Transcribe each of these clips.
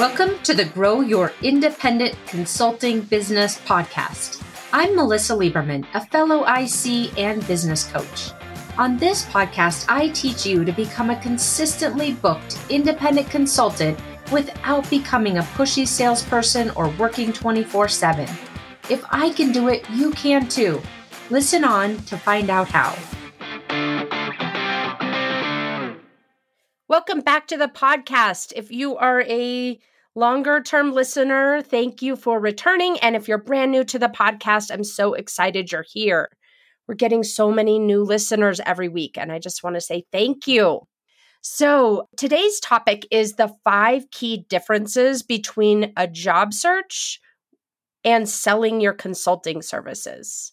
Welcome to the Grow Your Independent Consulting Business podcast. I'm Melissa Lieberman, a fellow IC and business coach. On this podcast, I teach you to become a consistently booked independent consultant without becoming a pushy salesperson or working 24 7. If I can do it, you can too. Listen on to find out how. Welcome back to the podcast. If you are a longer term listener, thank you for returning. And if you're brand new to the podcast, I'm so excited you're here. We're getting so many new listeners every week, and I just want to say thank you. So, today's topic is the five key differences between a job search and selling your consulting services.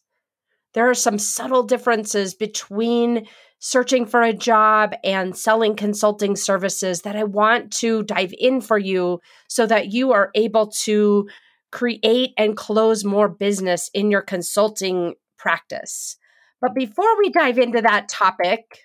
There are some subtle differences between searching for a job and selling consulting services that I want to dive in for you so that you are able to create and close more business in your consulting practice. But before we dive into that topic,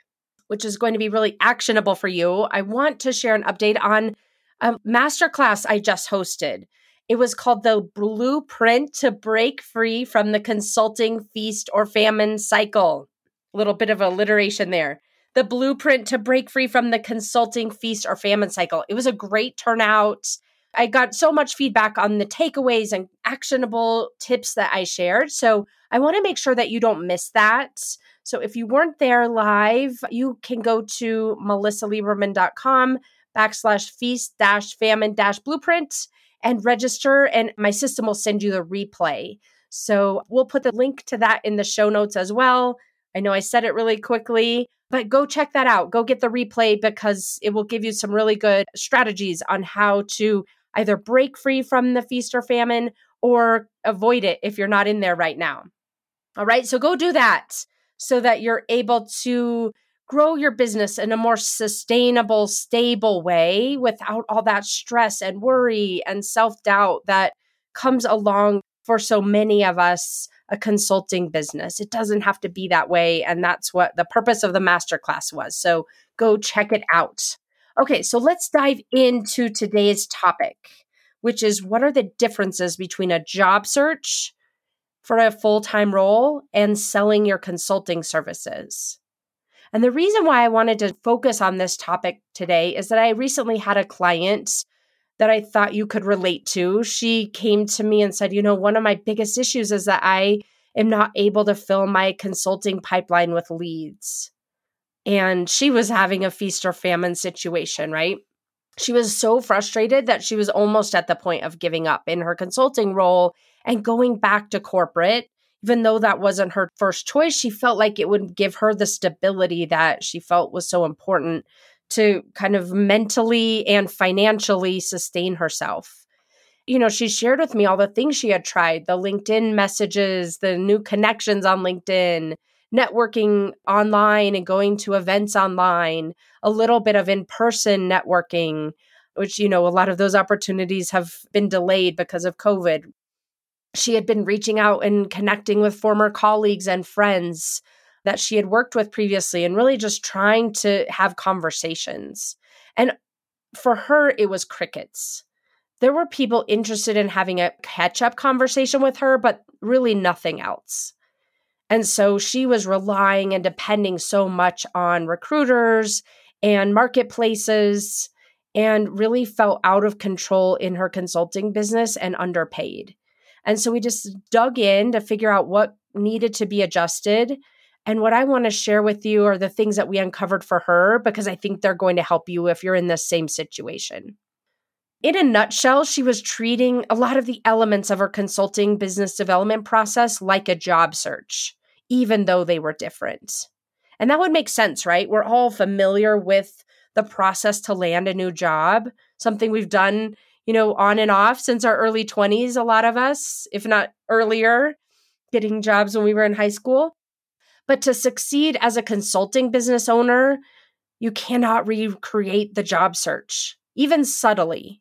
which is going to be really actionable for you, I want to share an update on a masterclass I just hosted. It was called the Blueprint to Break Free from the Consulting Feast or Famine Cycle. A little bit of alliteration there. The blueprint to break free from the consulting feast or famine cycle. It was a great turnout. I got so much feedback on the takeaways and actionable tips that I shared. So I want to make sure that you don't miss that. So if you weren't there live, you can go to melissalieberman.com backslash feast dash famine dash blueprint and register, and my system will send you the replay. So we'll put the link to that in the show notes as well. I know I said it really quickly, but go check that out. Go get the replay because it will give you some really good strategies on how to either break free from the feast or famine or avoid it if you're not in there right now. All right, so go do that so that you're able to grow your business in a more sustainable, stable way without all that stress and worry and self doubt that comes along for so many of us a consulting business. It doesn't have to be that way. And that's what the purpose of the masterclass was. So go check it out. Okay, so let's dive into today's topic, which is what are the differences between a job search for a full time role and selling your consulting services? And the reason why I wanted to focus on this topic today is that I recently had a client that I thought you could relate to. She came to me and said, You know, one of my biggest issues is that I am not able to fill my consulting pipeline with leads. And she was having a feast or famine situation, right? She was so frustrated that she was almost at the point of giving up in her consulting role and going back to corporate. Even though that wasn't her first choice, she felt like it would give her the stability that she felt was so important to kind of mentally and financially sustain herself. You know, she shared with me all the things she had tried the LinkedIn messages, the new connections on LinkedIn, networking online and going to events online, a little bit of in person networking, which, you know, a lot of those opportunities have been delayed because of COVID. She had been reaching out and connecting with former colleagues and friends that she had worked with previously and really just trying to have conversations. And for her, it was crickets. There were people interested in having a catch up conversation with her, but really nothing else. And so she was relying and depending so much on recruiters and marketplaces and really felt out of control in her consulting business and underpaid. And so we just dug in to figure out what needed to be adjusted and what I want to share with you are the things that we uncovered for her because I think they're going to help you if you're in the same situation. In a nutshell, she was treating a lot of the elements of her consulting business development process like a job search, even though they were different. And that would make sense, right? We're all familiar with the process to land a new job, something we've done, you know, on and off since our early 20s, a lot of us, if not earlier, getting jobs when we were in high school. But to succeed as a consulting business owner, you cannot recreate the job search, even subtly.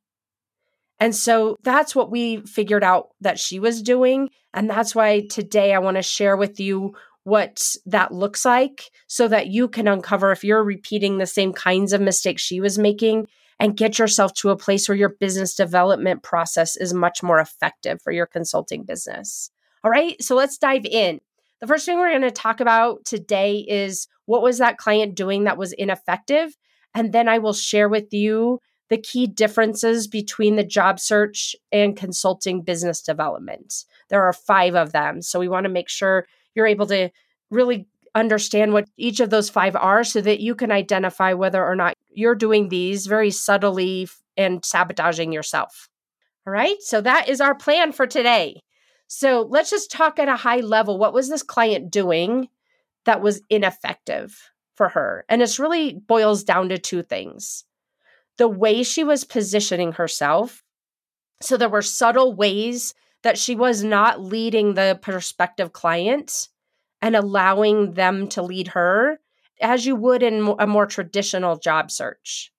And so that's what we figured out that she was doing. And that's why today I want to share with you what that looks like so that you can uncover if you're repeating the same kinds of mistakes she was making and get yourself to a place where your business development process is much more effective for your consulting business. All right, so let's dive in. The first thing we're going to talk about today is what was that client doing that was ineffective? And then I will share with you the key differences between the job search and consulting business development. There are five of them. So we want to make sure you're able to really understand what each of those five are so that you can identify whether or not you're doing these very subtly and sabotaging yourself. All right. So that is our plan for today. So let's just talk at a high level. What was this client doing that was ineffective for her? And this really boils down to two things the way she was positioning herself. So there were subtle ways that she was not leading the prospective client and allowing them to lead her as you would in a more traditional job search.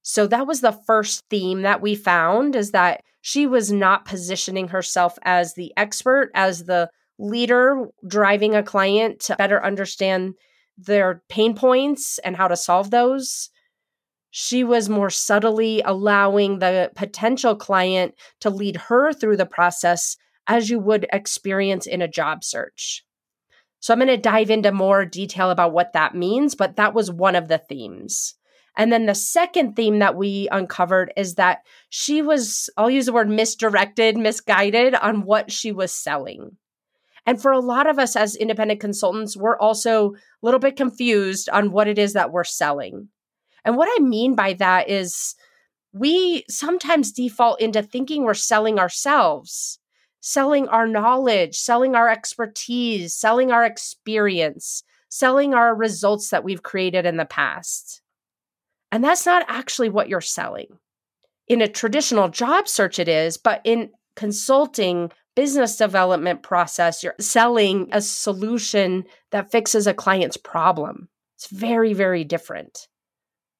So that was the first theme that we found is that she was not positioning herself as the expert, as the leader driving a client to better understand their pain points and how to solve those. She was more subtly allowing the potential client to lead her through the process as you would experience in a job search. So I'm going to dive into more detail about what that means, but that was one of the themes. And then the second theme that we uncovered is that she was, I'll use the word misdirected, misguided on what she was selling. And for a lot of us as independent consultants, we're also a little bit confused on what it is that we're selling. And what I mean by that is we sometimes default into thinking we're selling ourselves selling our knowledge, selling our expertise, selling our experience, selling our results that we've created in the past. And that's not actually what you're selling. In a traditional job search, it is, but in consulting, business development process, you're selling a solution that fixes a client's problem. It's very, very different.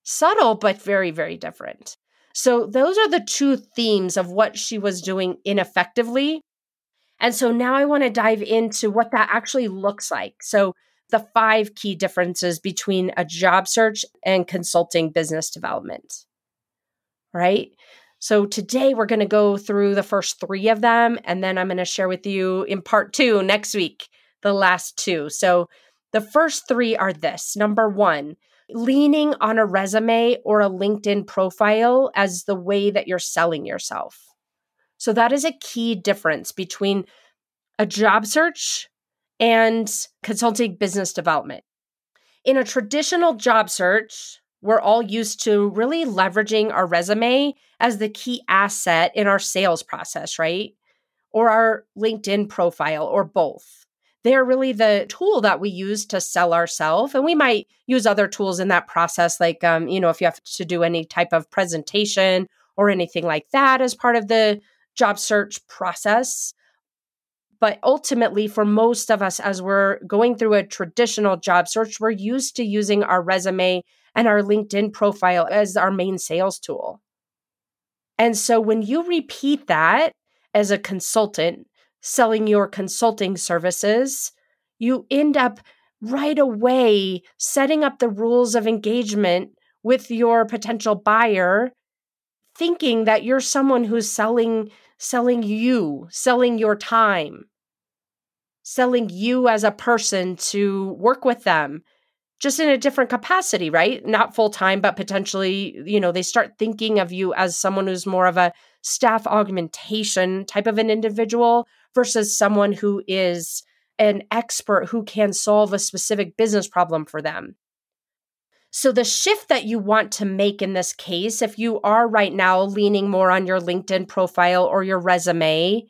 Subtle, but very, very different. So, those are the two themes of what she was doing ineffectively and so now I want to dive into what that actually looks like. So, the five key differences between a job search and consulting business development. Right? So, today we're going to go through the first three of them, and then I'm going to share with you in part two next week the last two. So, the first three are this number one, leaning on a resume or a LinkedIn profile as the way that you're selling yourself. So that is a key difference between a job search and consulting business development. In a traditional job search, we're all used to really leveraging our resume as the key asset in our sales process, right? Or our LinkedIn profile, or both. They're really the tool that we use to sell ourselves. And we might use other tools in that process, like, um, you know, if you have to do any type of presentation or anything like that as part of the job search process. But ultimately, for most of us, as we're going through a traditional job search, we're used to using our resume and our LinkedIn profile as our main sales tool. And so when you repeat that as a consultant, selling your consulting services, you end up right away setting up the rules of engagement with your potential buyer thinking that you're someone who's selling selling you, selling your time, selling you as a person to work with them just in a different capacity, right? Not full time, but potentially, you know, they start thinking of you as someone who's more of a staff augmentation type of an individual versus someone who is an expert who can solve a specific business problem for them. So, the shift that you want to make in this case, if you are right now leaning more on your LinkedIn profile or your resume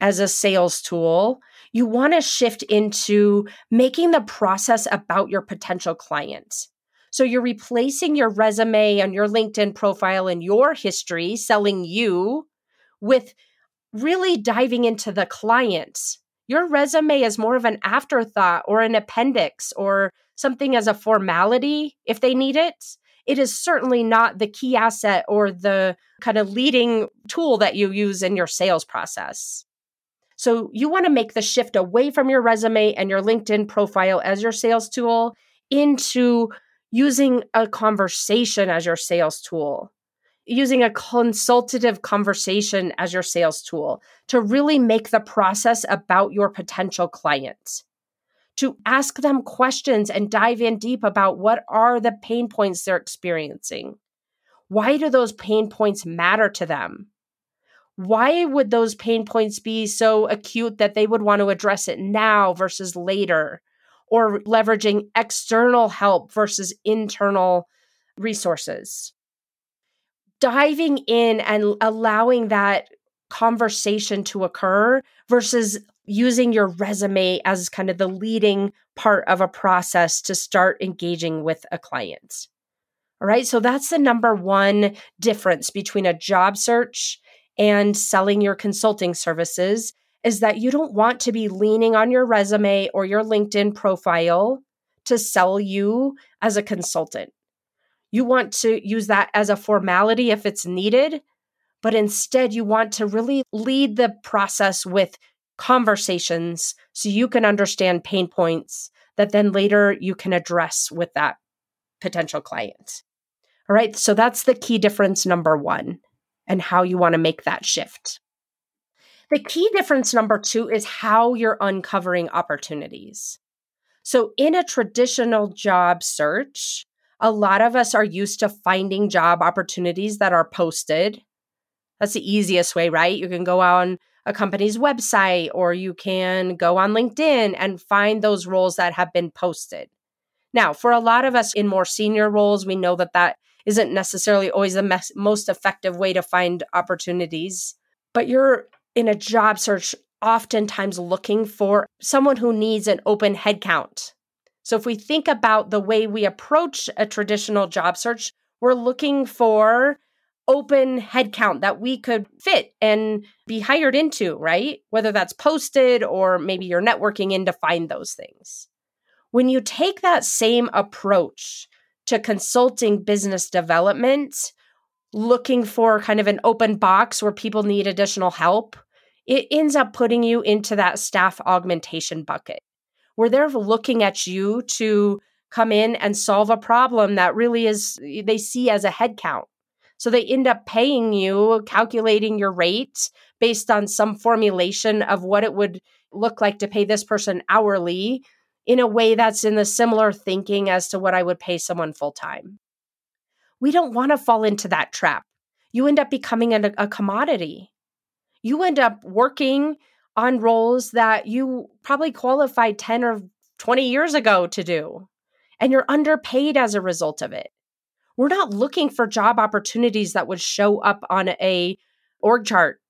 as a sales tool, you want to shift into making the process about your potential clients. So, you're replacing your resume and your LinkedIn profile and your history selling you with really diving into the client. Your resume is more of an afterthought or an appendix or something as a formality if they need it, it is certainly not the key asset or the kind of leading tool that you use in your sales process. So you want to make the shift away from your resume and your LinkedIn profile as your sales tool into using a conversation as your sales tool, using a consultative conversation as your sales tool to really make the process about your potential client. To ask them questions and dive in deep about what are the pain points they're experiencing. Why do those pain points matter to them? Why would those pain points be so acute that they would want to address it now versus later? Or leveraging external help versus internal resources? Diving in and allowing that conversation to occur versus using your resume as kind of the leading part of a process to start engaging with a client. All right. So that's the number one difference between a job search and selling your consulting services is that you don't want to be leaning on your resume or your LinkedIn profile to sell you as a consultant. You want to use that as a formality if it's needed, but instead you want to really lead the process with conversations so you can understand pain points that then later you can address with that potential client. All right, so that's the key difference number one and how you want to make that shift. The key difference number two is how you're uncovering opportunities. So, in a traditional job search, a lot of us are used to finding job opportunities that are posted. That's the easiest way, right? You can go on a company's website or you can go on LinkedIn and find those roles that have been posted. Now, for a lot of us in more senior roles, we know that that isn't necessarily always the mes- most effective way to find opportunities, but you're in a job search oftentimes looking for someone who needs an open headcount. So if we think about the way we approach a traditional job search, we're looking for open headcount that we could fit and be hired into, right? Whether that's posted or maybe you're networking in to find those things. When you take that same approach to consulting business development, looking for kind of an open box where people need additional help, it ends up putting you into that staff augmentation bucket where they're looking at you to come in and solve a problem that really is they see as a head count. So they end up paying you, calculating your rate based on some formulation of what it would look like to pay this person hourly in a way that's in the similar thinking as to what I would pay someone full time. We don't want to fall into that trap. You end up becoming a, a commodity. You end up working on roles that you probably qualified 10 or 20 years ago to do, and you're underpaid as a result of it. We're not looking for job opportunities that would show up on a org chart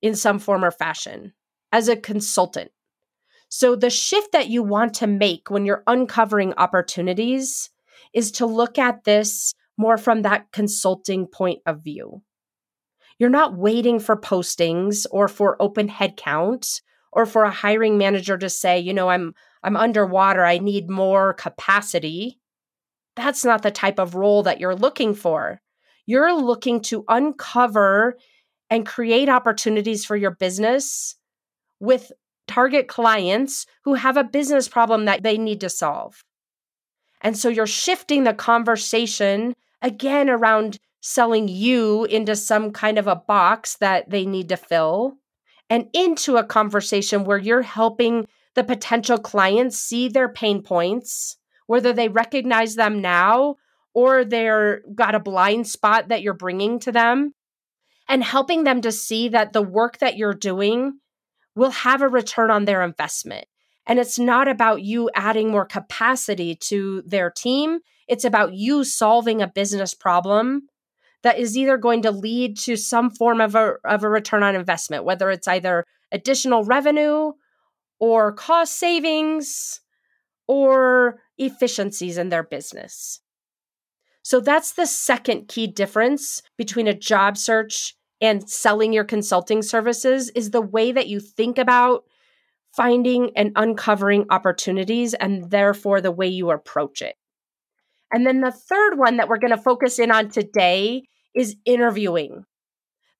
in some form or fashion as a consultant. So, the shift that you want to make when you're uncovering opportunities is to look at this more from that consulting point of view. You're not waiting for postings or for open headcount or for a hiring manager to say, you know, I'm I'm underwater, I need more capacity. That's not the type of role that you're looking for. You're looking to uncover and create opportunities for your business with target clients who have a business problem that they need to solve. And so you're shifting the conversation again around selling you into some kind of a box that they need to fill and into a conversation where you're helping the potential clients see their pain points, whether they recognize them now or they're got a blind spot that you're bringing to them and helping them to see that the work that you're doing will have a return on their investment. And it's not about you adding more capacity to their team. It's about you solving a business problem that is either going to lead to some form of a, of a return on investment, whether it's either additional revenue or cost savings or efficiencies in their business. So that's the second key difference between a job search and selling your consulting services is the way that you think about finding and uncovering opportunities and therefore the way you approach it. And then the third one that we're going to focus in on today is interviewing.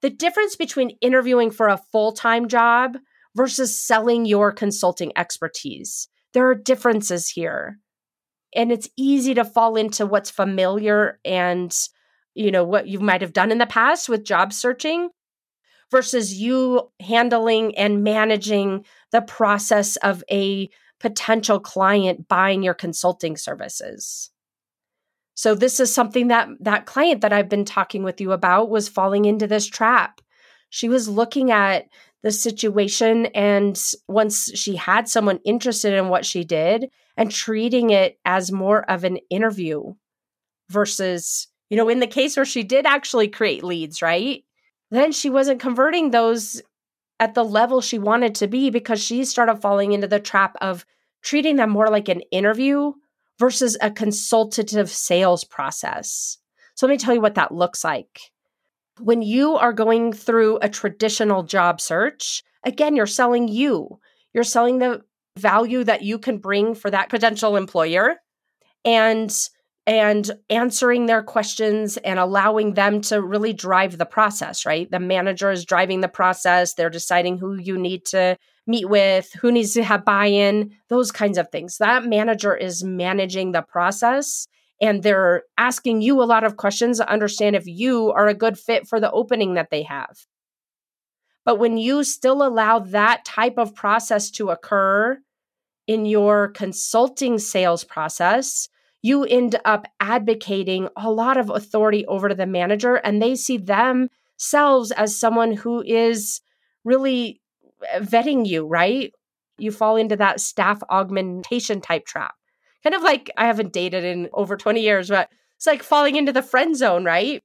The difference between interviewing for a full time job versus selling your consulting expertise. There are differences here. And it's easy to fall into what's familiar and, you know, what you might have done in the past with job searching versus you handling and managing the process of a potential client buying your consulting services. So this is something that that client that I've been talking with you about was falling into this trap. She was looking at the situation and once she had someone interested in what she did and treating it as more of an interview versus you know in the case where she did actually create leads right then she wasn't converting those at the level she wanted to be because she started falling into the trap of treating them more like an interview versus a consultative sales process. So let me tell you what that looks like. When you are going through a traditional job search, again, you're selling you. You're selling the value that you can bring for that potential employer and and answering their questions and allowing them to really drive the process, right? The manager is driving the process. They're deciding who you need to meet with, who needs to have buy in, those kinds of things. That manager is managing the process and they're asking you a lot of questions to understand if you are a good fit for the opening that they have. But when you still allow that type of process to occur in your consulting sales process, you end up advocating a lot of authority over to the manager and they see themselves as someone who is really uh, vetting you, right? You fall into that staff augmentation type trap. Kind of like I haven't dated in over 20 years, but it's like falling into the friend zone, right?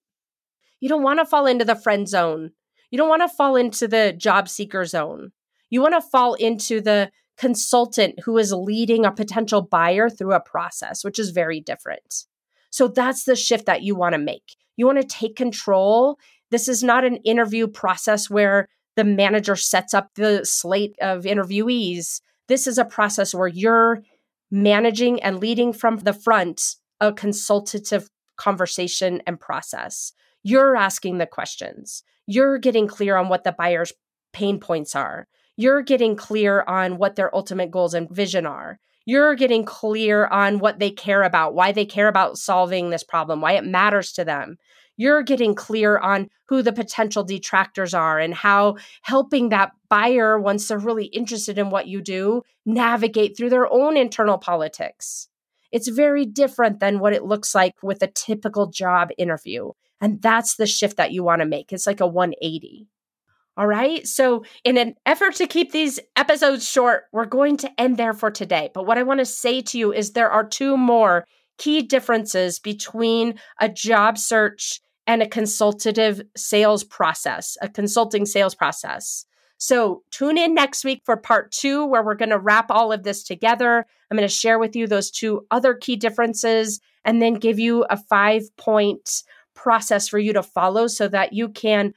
You don't want to fall into the friend zone. You don't want to fall into the job seeker zone. You want to fall into the consultant who is leading a potential buyer through a process, which is very different. So that's the shift that you want to make. You want to take control. This is not an interview process where the manager sets up the slate of interviewees. This is a process where you're managing and leading from the front a consultative conversation and process. You're asking the questions. You're getting clear on what the buyer's pain points are. You're getting clear on what their ultimate goals and vision are. You're getting clear on what they care about, why they care about solving this problem, why it matters to them you're getting clear on who the potential detractors are and how helping that buyer, once they're really interested in what you do, navigate through their own internal politics. It's very different than what it looks like with a typical job interview. And that's the shift that you want to make. It's like a 180. All right. So, in an effort to keep these episodes short, we're going to end there for today. But what I want to say to you is there are two more key differences between a job search and a consultative sales process, a consulting sales process. So tune in next week for part two, where we're going to wrap all of this together. I'm going to share with you those two other key differences and then give you a five point process for you to follow so that you can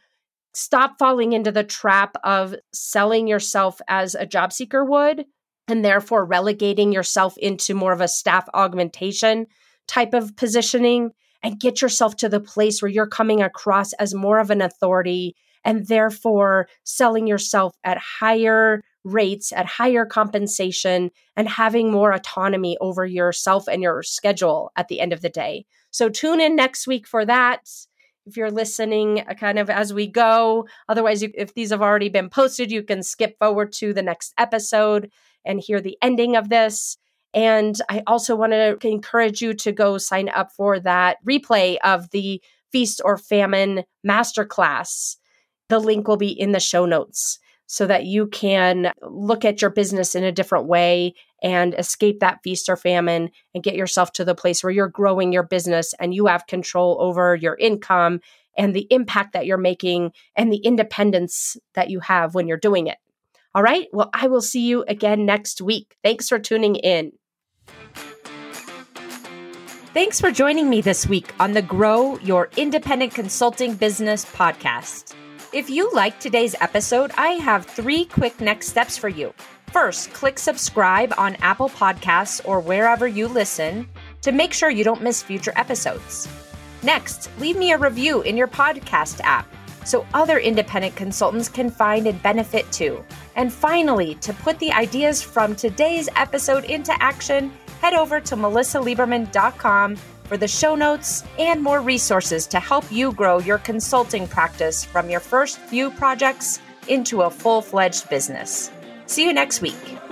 stop falling into the trap of selling yourself as a job seeker would and therefore relegating yourself into more of a staff augmentation type of positioning and get yourself to the place where you're coming across as more of an authority and therefore selling yourself at higher rates, at higher compensation, and having more autonomy over yourself and your schedule at the end of the day. So tune in next week for that. If you're listening uh, kind of as we go, otherwise, if these have already been posted, you can skip forward to the next episode and hear the ending of this. And I also want to encourage you to go sign up for that replay of the Feast or Famine Masterclass. The link will be in the show notes so that you can look at your business in a different way and escape that feast or famine and get yourself to the place where you're growing your business and you have control over your income and the impact that you're making and the independence that you have when you're doing it. All right. Well, I will see you again next week. Thanks for tuning in. Thanks for joining me this week on the Grow Your Independent Consulting Business podcast. If you like today's episode, I have three quick next steps for you. First, click subscribe on Apple Podcasts or wherever you listen to make sure you don't miss future episodes. Next, leave me a review in your podcast app so other independent consultants can find and benefit too. And finally, to put the ideas from today's episode into action, head over to melissalieberman.com for the show notes and more resources to help you grow your consulting practice from your first few projects into a full fledged business. See you next week.